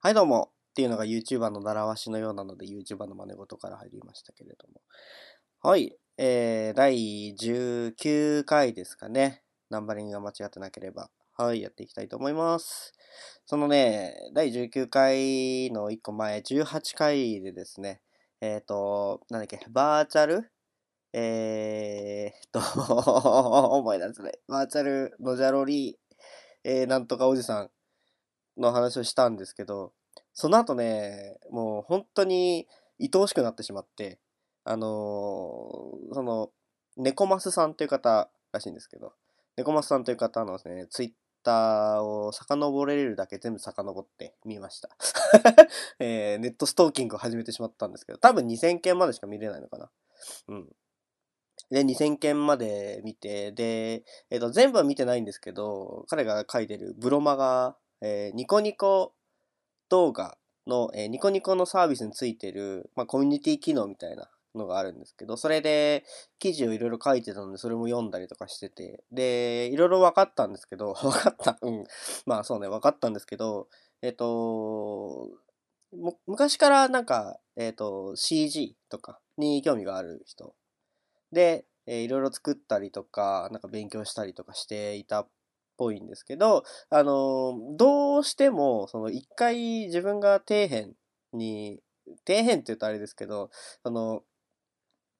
はいどうもっていうのが YouTuber の習わしのようなので YouTuber の真似事から入りましたけれども。はい。えー、第19回ですかね。ナンバリングが間違ってなければ。はい、やっていきたいと思います。そのね、第19回の1個前、18回でですね、えっ、ー、と、なんだっけ、バーチャル？えー、と、思い出すね。バーチャルのジャロリー、えー、なんとかおじさんの話をしたんですけど、その後ね、もう本当に愛おしくなってしまって、あのー、その、猫マスさんという方らしいんですけど、猫マスさんという方のですね、ツイッターを遡れるだけ全部遡ってみました。えー、ネットストーキングを始めてしまったんですけど、多分2000件までしか見れないのかな。うん。で、2000件まで見て、で、えっ、ー、と、全部は見てないんですけど、彼が書いてるブロマが、えー、ニコニコ動画の、えー、ニコニコのサービスについてる、まあ、コミュニティ機能みたいなのがあるんですけど、それで記事をいろいろ書いてたので、それも読んだりとかしてて、で、いろいろ分かったんですけど、分かった、うん。まあそうね、分かったんですけど、えっ、ー、と、昔からなんか、えっ、ー、と、CG とかに興味がある人で、えー、いろいろ作ったりとか、なんか勉強したりとかしていたっぽいんですけど、あの、どうしても、その一回自分が底辺に、底辺って言うとあれですけど、あの、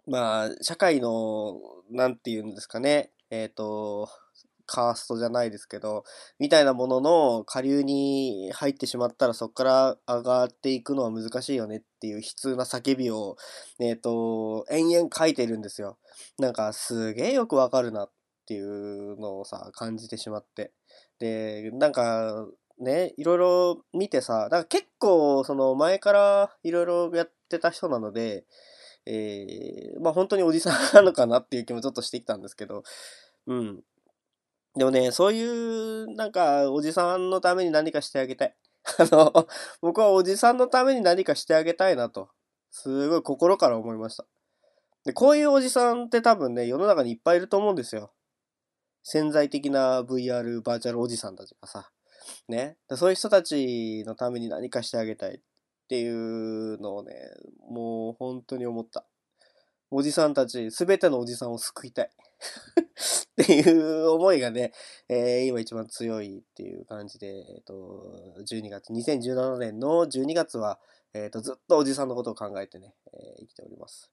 まあ、社会の、なんて言うんですかね、えっ、ー、と、カーストじゃないですけど、みたいなものの下流に入ってしまったらそこから上がっていくのは難しいよねっていう悲痛な叫びを、えっ、ー、と、延々書いてるんですよ。なんかすげえよくわかるなっていうのをさ、感じてしまって。で、なんか、ね、いろいろ見てさ、だか結構その前からいろいろやってた人なので、えー、まあ本当におじさんなのかなっていう気もちょっとしてきたんですけど、うん。でもね、そういう、なんか、おじさんのために何かしてあげたい。あの、僕はおじさんのために何かしてあげたいなと、すごい心から思いました。で、こういうおじさんって多分ね、世の中にいっぱいいると思うんですよ。潜在的な VR バーチャルおじさんたちがさ。ね。そういう人たちのために何かしてあげたいっていうのをね、もう本当に思った。おじさんたち、すべてのおじさんを救いたい。っていう思いがね、えー、今一番強いっていう感じで、えっ、ー、と、12月、2017年の12月は、えっ、ー、と、ずっとおじさんのことを考えてね、え生きております。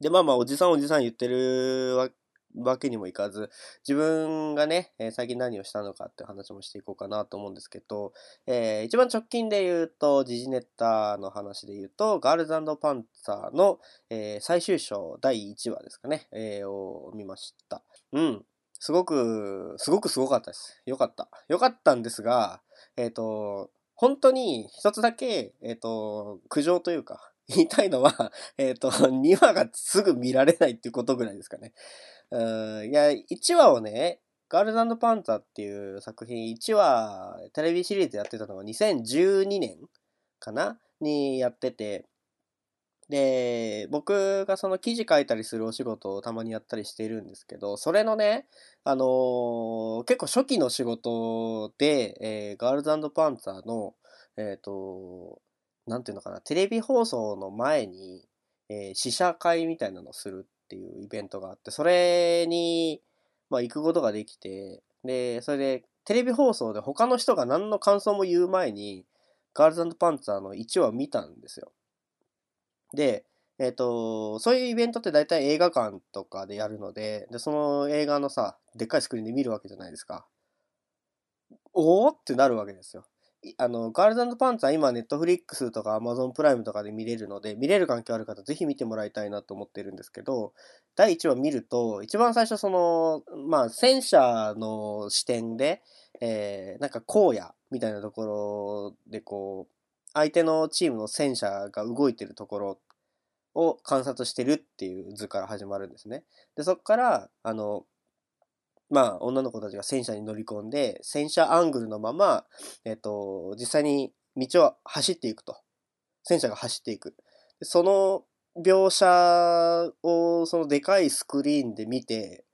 で、まあまあ、おじさんおじさん言ってるわわけにもいかず、自分がね、えー、最近何をしたのかって話もしていこうかなと思うんですけど、えー、一番直近で言うと、時事ネッタの話で言うと、ガールズパンツァーの、えー、最終章第1話ですかね、えー、を見ました。うん。すごく、すごくすごかったです。よかった。よかったんですが、えっ、と、本当に一つだけ、えっ、と、苦情というか、言いたいのは、えっ、と、2話がすぐ見られないっていうことぐらいですかね。うん、いや、1話をね、ガールズパンツァっていう作品、1話、テレビシリーズやってたのが2012年かな？にやってて、で、僕がその記事書いたりするお仕事をたまにやったりしているんですけど、それのね、あのー、結構初期の仕事で、えー、ガールズパンツァの、えっ、ー、と、なんていうのかな、テレビ放送の前に、え試写会みたいなのをするっていうイベントがあって、それに、まあ、行くことができて、で、それで、テレビ放送で他の人が何の感想も言う前に、ガールズパンツァーの1話見たんですよ。で、えっ、ー、と、そういうイベントって大体映画館とかでやるので、で、その映画のさ、でっかいスクリーンで見るわけじゃないですか。おおってなるわけですよ。あの、ガールズパンツは今、ネットフリックスとかアマゾンプライムとかで見れるので、見れる環境ある方、ぜひ見てもらいたいなと思ってるんですけど、第1話見ると、一番最初その、まあ、戦車の視点で、えー、なんか荒野みたいなところでこう、相手のチームの戦車が動いてるところを観察してるっていう図から始まるんですね。で、そこから、あの、まあ、女の子たちが戦車に乗り込んで、戦車アングルのまま、えっと、実際に道を走っていくと。戦車が走っていく。その描写を、そのでかいスクリーンで見て、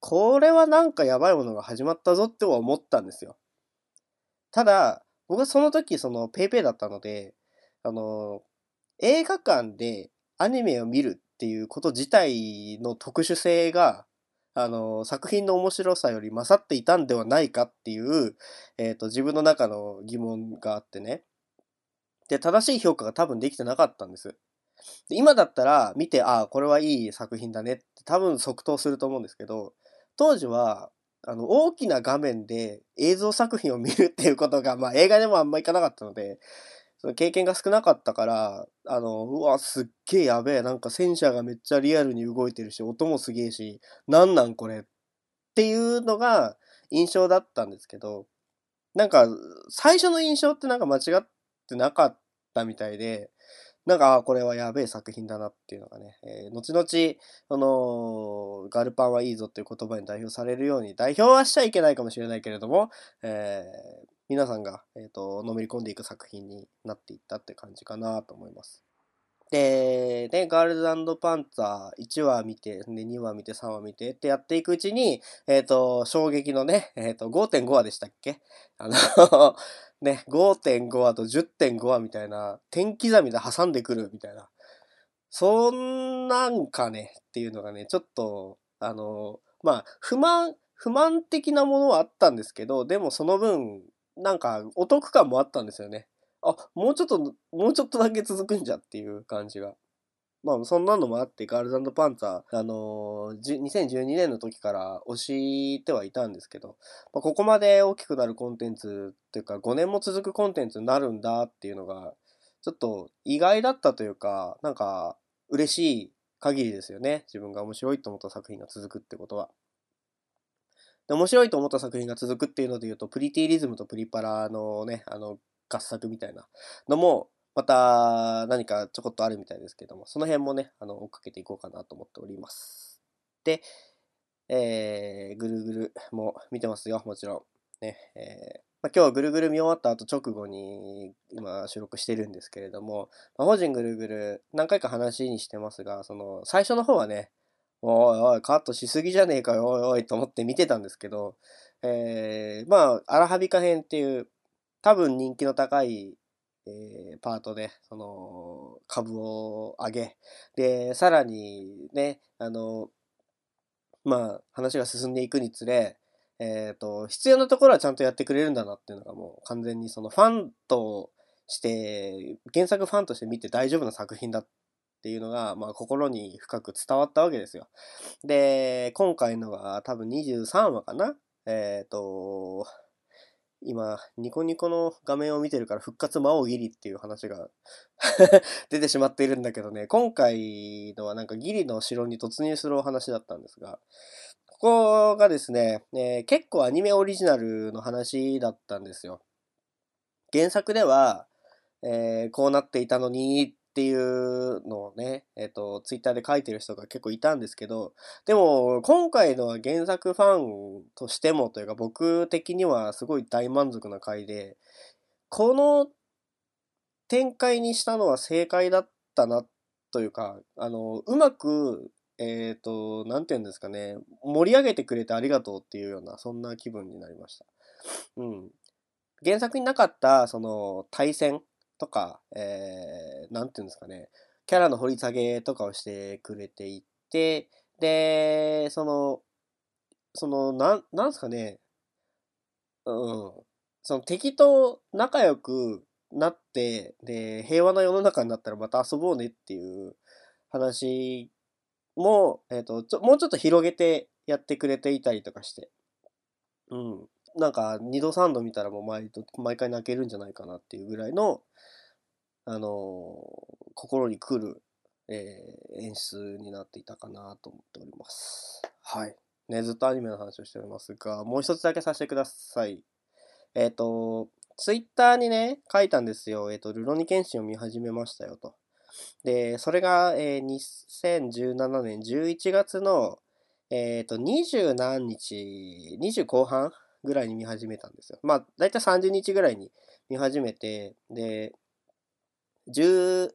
これはなんかやばいものが始まったぞっては思ったんですよ。ただ、僕はその時、その、ペイペイだったので、あの、映画館でアニメを見るっていうこと自体の特殊性が、あの、作品の面白さより勝っていたんではないかっていう、えっ、ー、と、自分の中の疑問があってね。で、正しい評価が多分できてなかったんです。で今だったら見て、ああ、これはいい作品だねって多分即答すると思うんですけど、当時は、あの、大きな画面で映像作品を見るっていうことが、まあ映画でもあんまいかなかったので、その経験が少なかったから、あの、うわ、すっげえやべえ、なんか戦車がめっちゃリアルに動いてるし、音もすげえし、なんなんこれ？っていうのが印象だったんですけど、なんか、最初の印象ってなんか間違ってなかったみたいで、なんか、あこれはやべえ作品だなっていうのがね、えー、後々、その、ガルパンはいいぞっていう言葉に代表されるように、代表はしちゃいけないかもしれないけれども、えー、皆さんが、えっ、と、のめり込んでいく作品になっていったって感じかなと思います。で、ね、ガールズパンツァー1話見て、で、2話見て、3話見てってやっていくうちに、えっ、ー、と、衝撃のね、えっ、ー、と、5.5話でしたっけ？あの ね、5.5話と10.5話みたいな、天刻みで挟んでくるみたいな。そんなんかね、っていうのがね、ちょっと、あの、まあ、不満、不満的なものはあったんですけど、でもその分、なんか、お得感もあったんですよね。あ、もうちょっと、もうちょっとだけ続くんじゃっていう感じが。まあ、そんなのもあって、ガールズパンツァー、あのー、2012年の時から推してはいたんですけど、まあ、ここまで大きくなるコンテンツっていうか、5年も続くコンテンツになるんだっていうのが、ちょっと意外だったというか、なんか、嬉しい限りですよね。自分が面白いと思った作品が続くってことは。で面白いと思った作品が続くっていうので言うと、プリティリズムとプリパラのね、あの、合作みたいなのも、また何かちょこっとあるみたいですけども、その辺もね、あの、追っかけていこうかなと思っております。で、えー、ぐるぐるも見てますよ、もちろん。ね、えーま、今日ぐるぐる見終わった後直後に今収録してるんですけれども、ま、法人ぐるぐる何回か話にしてますが、その最初の方はね、おいおい、カットしすぎじゃねえかよ、おいおいと思って見てたんですけど、えー、まあ、アラハビカ編っていう、多分人気の高いえー、パートで、その、株を上げ、で、さらにね、あの、まあ、話が進んでいくにつれ、えっ、ー、と、必要なところはちゃんとやってくれるんだなっていうのがもう完全にそのファンとして、原作ファンとして見て大丈夫な作品だっていうのが、まあ、心に深く伝わったわけですよ。で、今回のが多分23話かなえっ、ー、と、今、ニコニコの画面を見てるから復活魔王ギリっていう話が 出てしまっているんだけどね、今回のはなんかギリの城に突入するお話だったんですが、ここがですね、えー、結構アニメオリジナルの話だったんですよ。原作では、えー、こうなっていたのにっていうのをね、えっ、ー、と、ツイッターで書いてる人が結構いたんですけど、でも、今回のは原作ファンとしてもというか、僕的にはすごい大満足な回で、この展開にしたのは正解だったなというか、あの、うまく、えっ、ー、と、なんて言うんですかね、盛り上げてくれてありがとうっていうような、そんな気分になりました。うん。原作になかった、その、対戦とか、えー、なんていうんですかね、キャラの掘り下げとかをしてくれていて、で、その、その、なん、なんですかね、うん、その敵と仲良くなって、で、平和な世の中になったらまた遊ぼうねっていう話も、えっ、ー、とちょ、もうちょっと広げてやってくれていたりとかして、うん。なんか、二度三度見たらもう毎毎回泣けるんじゃないかなっていうぐらいの、あの、心に来る、えー、演出になっていたかなと思っております。はい。ね、ずっとアニメの話をしておりますが、もう一つだけさせてください。えっ、ー、と、ツイッターにね、書いたんですよ。えっ、と、ルロニケンシンを見始めましたよと。で、それが、えー、2017年11月の、えっ、と、20何日、20後半ぐらいに見始めたんですよ。まあ、だいたい30日ぐらいに見始めて、で、10、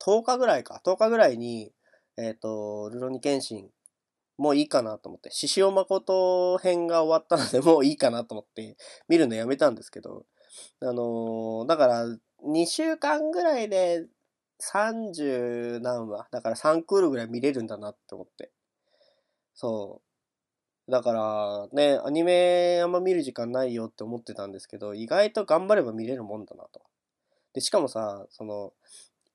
10日ぐらいか、10日ぐらいに、えっ、ー、と、ルロニケンシン、もういいかなと思って、獅子王誠編が終わったのでもういいかなと思って、見るのやめたんですけど、あのーだから、2週間ぐらいで30何話、だから3クールぐらい見れるんだなって思って。そう。だから、ね、アニメあんま見る時間ないよって思ってたんですけど、意外と頑張れば見れるもんだなと。で、しかもさ、その、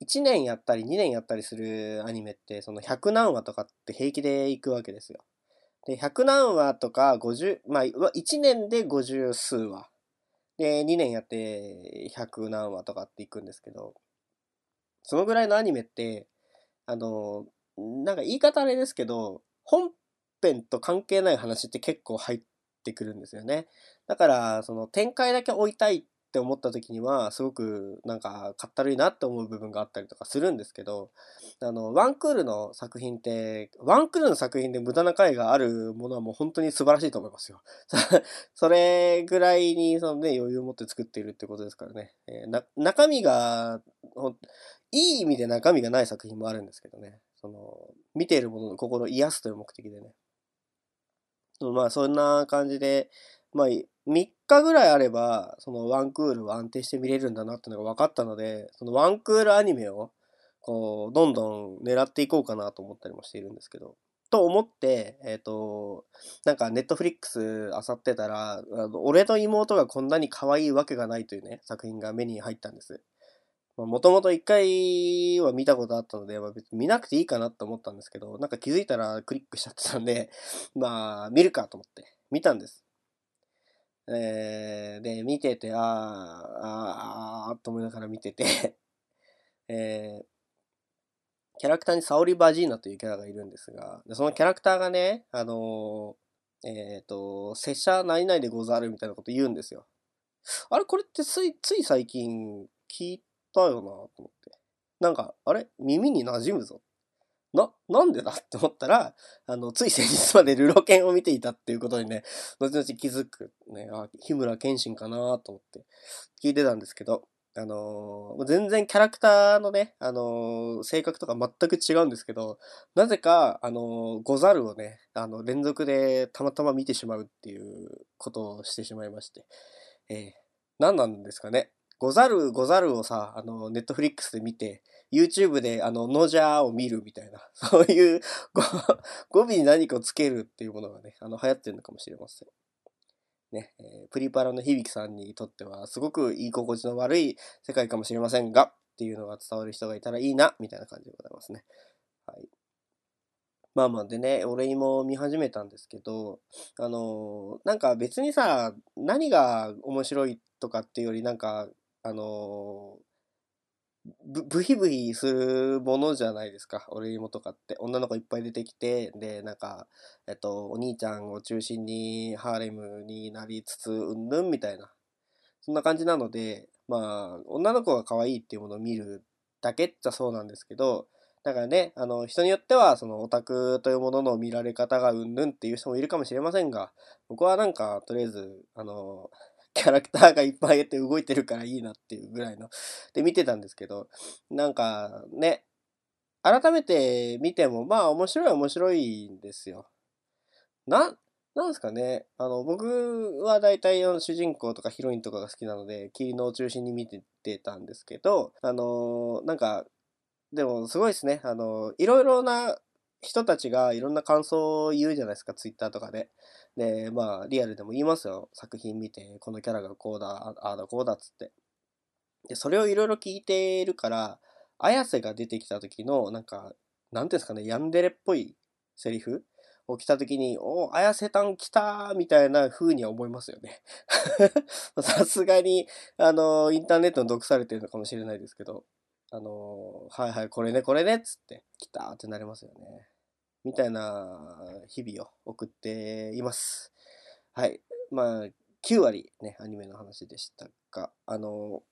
1年やったり2年やったりするアニメって、その100何話とかって平気で行くわけですよ。で、100何話とか50、まあ、1年で50数話。で、2年やって100何話とかっていくんですけど、そのぐらいのアニメって、あの、なんか言い方あれですけど、本編と関係ない話って結構入ってくるんですよね。だから、その展開だけ追いたいっって思った時には、すごくなんかかったるいなって思う部分があったりとかするんですけど、あの、ワンクールの作品って、ワンクールの作品で無駄な回があるものはもう本当に素晴らしいと思いますよ。それぐらいに、そのね、余裕を持って作っているってことですからね。えー、中身が、いい意味で中身がない作品もあるんですけどね。その、見ているものの心を癒すという目的でね。まあ、そんな感じで、まあ、3日ぐらいあれば、そのワンクールは安定して見れるんだなってのが分かったので、そのワンクールアニメを、こう、どんどん狙っていこうかなと思ったりもしているんですけど。と思って、えっ、と、なんかネットフリックス漁ってたら、あの俺の妹がこんなに可愛いわけがないというね、作品が目に入ったんです。もともと一回は見たことあったので、まあ、別に見なくていいかなと思ったんですけど、なんか気づいたらクリックしちゃってたんで、まあ、見るかと思って、見たんです。えー、で、見てて、あー、あー、あーと思いながら見てて、えー、キャラクターにサオリ・バジーナというキャラがいるんですが、でそのキャラクターがね、あのーえっ、と、拙者何々でござるみたいなこと言うんですよ。あれこれってつい、つい最近聞いたよなと思って。なんか、あれ耳に馴染むぞ。な、なんでだって思ったら、あの、つい先日までルロケンを見ていたっていうことにね、後々気づく。ね、あ、日村健心かなと思って聞いてたんですけど、あのー全然キャラクターのね、あのー性格とか全く違うんですけど、なぜか、あのーござるをね、あの、連続でたまたま見てしまうっていうことをしてしまいまして、えー何なんですかね。ござる、ござるをさ、あの、ネットフリックスで見て、YouTube で、あの、ノジャーを見るみたいな、そういう語、尾に何かをつけるっていうものがね、あの、流行ってるのかもしれません。ね、えープリパラの響さんにとっては、すごく居心地の悪い世界かもしれませんが、っていうのが伝わる人がいたらいいな、みたいな感じでございますね。はい。まあまあでね、俺にも見始めたんですけど、あのーなんか別にさ、何が面白いとかっていうより、なんか、あのーぶ、ブヒブヒするものじゃないですか、俺芋とかって。女の子いっぱい出てきて、で、なんか、えっと、お兄ちゃんを中心にハーレムになりつつ、うんぬんみたいな。そんな感じなので、まあ、女の子が可愛いっていうものを見るだけっちゃそうなんですけど、だからね、あの、人によっては、そのオタクというものの見られ方がうんぬんっていう人もいるかもしれませんが、僕はなんか、とりあえず、あの、キャラクターがいっぱいいて動いてるからいいなっていうぐらいの、で見てたんですけど、なんかね、改めて見ても、まあ面白い面白いんですよ。な、なんですかね。あの、僕は大体あの主人公とかヒロインとかが好きなので、キリノを中心に見ててたんですけど、あの、なんか、でもすごいですね。あの、いろいろな人たちがいろんな感想を言うじゃないですか、ツイッターとかで。で、まあ、リアルでも言いますよ。作品見て、このキャラがこうだ、ああだこうだっつって。で、それをいろいろ聞いてるから、綾瀬が出てきた時の、なんか、なんていうんですかね、ヤンデレっぽいセリフ？を来た時に、お綾瀬たん来たーみたいな風には思いますよね。さすがに、あの、インターネットに毒されてるのかもしれないですけど、あの、はいはい、これね、これね、っつって、来たってなりますよね。みたいな日々を送っています。はい。まあ、9割ね、アニメの話でしたが、あの、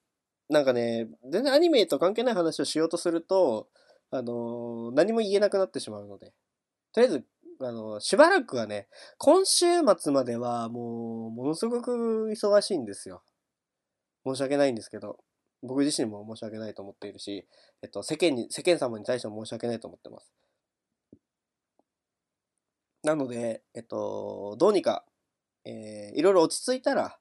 なんかね、全然アニメと関係ない話をしようとすると、あの、何も言えなくなってしまうので、とりあえず、あの、しばらくはね、今週末まではもう、ものすごく忙しいんですよ。申し訳ないんですけど、僕自身も申し訳ないと思っているし、えっと、世間に、世間様に対しても申し訳ないと思ってます。なので、えっと、どうにか、えーいろいろ落ち着いたら、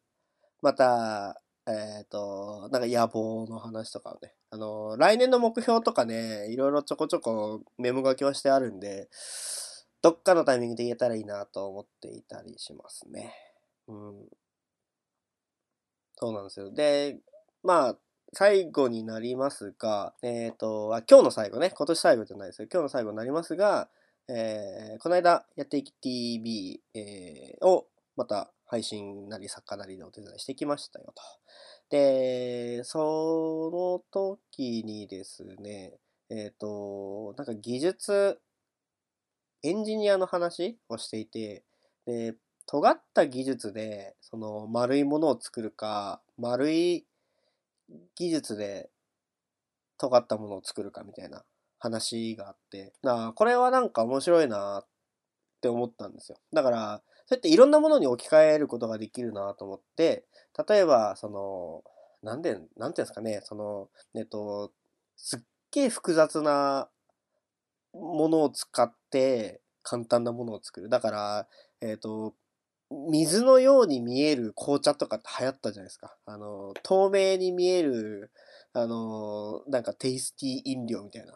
また、えっ、と、なんか野望の話とかをね、あの、来年の目標とかね、いろいろちょこちょこメモ書きはしてあるんで、どっかのタイミングで言えたらいいなと思っていたりしますね。うん。そうなんですよ。で、まあ、最後になりますが、えっ、ー、とあ、今日の最後ね、今年最後じゃないですよ。今日の最後になりますが、えー、この間、やっていき TV、えー、をまた配信なり作家なりでお手伝いしてきましたよと。で、その時にですね、えっ、ー、と、なんか技術、エンジニアの話をしていて、で、尖った技術で、その丸いものを作るか、丸い技術で尖ったものを作るかみたいな話があって、なこれはなんか面白いなって思ったんですよ。だから、そうやっていろんなものに置き換えることができるなと思って、例えば、その、なんで、なんていうんですかね、その、えっと、すっげえ複雑なものを使って簡単なものを作る。だから、えっと、水のように見える紅茶とかって流行ったじゃないですか。あの、透明に見える、あの、なんかテイスティー飲料みたいな。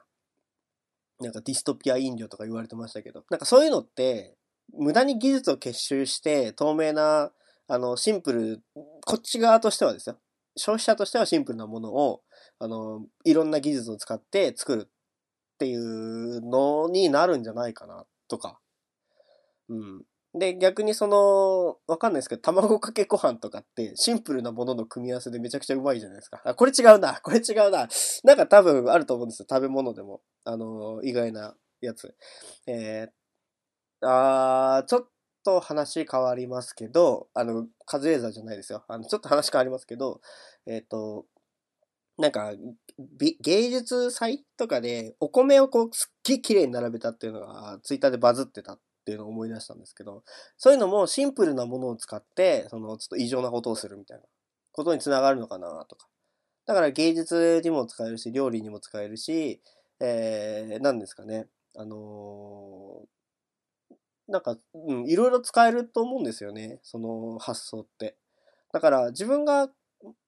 なんかディストピア飲料とか言われてましたけど、なんかそういうのって、無駄に技術を結集して透明な、あの、シンプル、こっち側としてはですよ。消費者としてはシンプルなものを、あの、いろんな技術を使って作るっていうのになるんじゃないかな、とか。うん。で、逆にその、わかんないですけど、卵かけご飯とかってシンプルなものの組み合わせでめちゃくちゃうまいじゃないですか。あ、これ違うな、これ違うな。なんか多分あると思うんですよ。食べ物でも。あの、意外なやつ。えー、あー、ちょっと話変わりますけど、あの、カズレーザーじゃないですよ。あの、ちょっと話変わりますけど、えっ、ー、と、なんか、芸術祭とかでお米をこうすっげえ綺麗に並べたっていうのがツイッターでバズってたっていうのを思い出したんですけど、そういうのもシンプルなものを使って、そのちょっと異常なことをするみたいなことにつながるのかなとか。だから芸術にも使えるし、料理にも使えるし、えー、何ですかね。あのー、なんか、うん、いろいろ使えると思うんですよね。その発想って。だから自分が、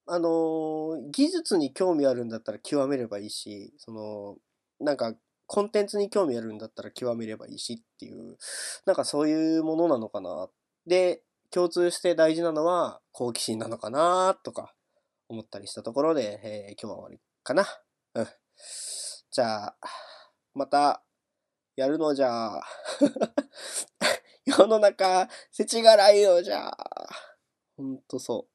あのー、技術に興味あるんだったら極めればいいし、その、なんかコンテンツに興味あるんだったら極めればいいしっていう、なんかそういうものなのかな。で、共通して大事なのは好奇心なのかなとか思ったりしたところで、えー、今日は終わりかな。うん。じゃあ、また、やるの？じゃあ、世の中、世知辛いよじゃあ。ほんとそう。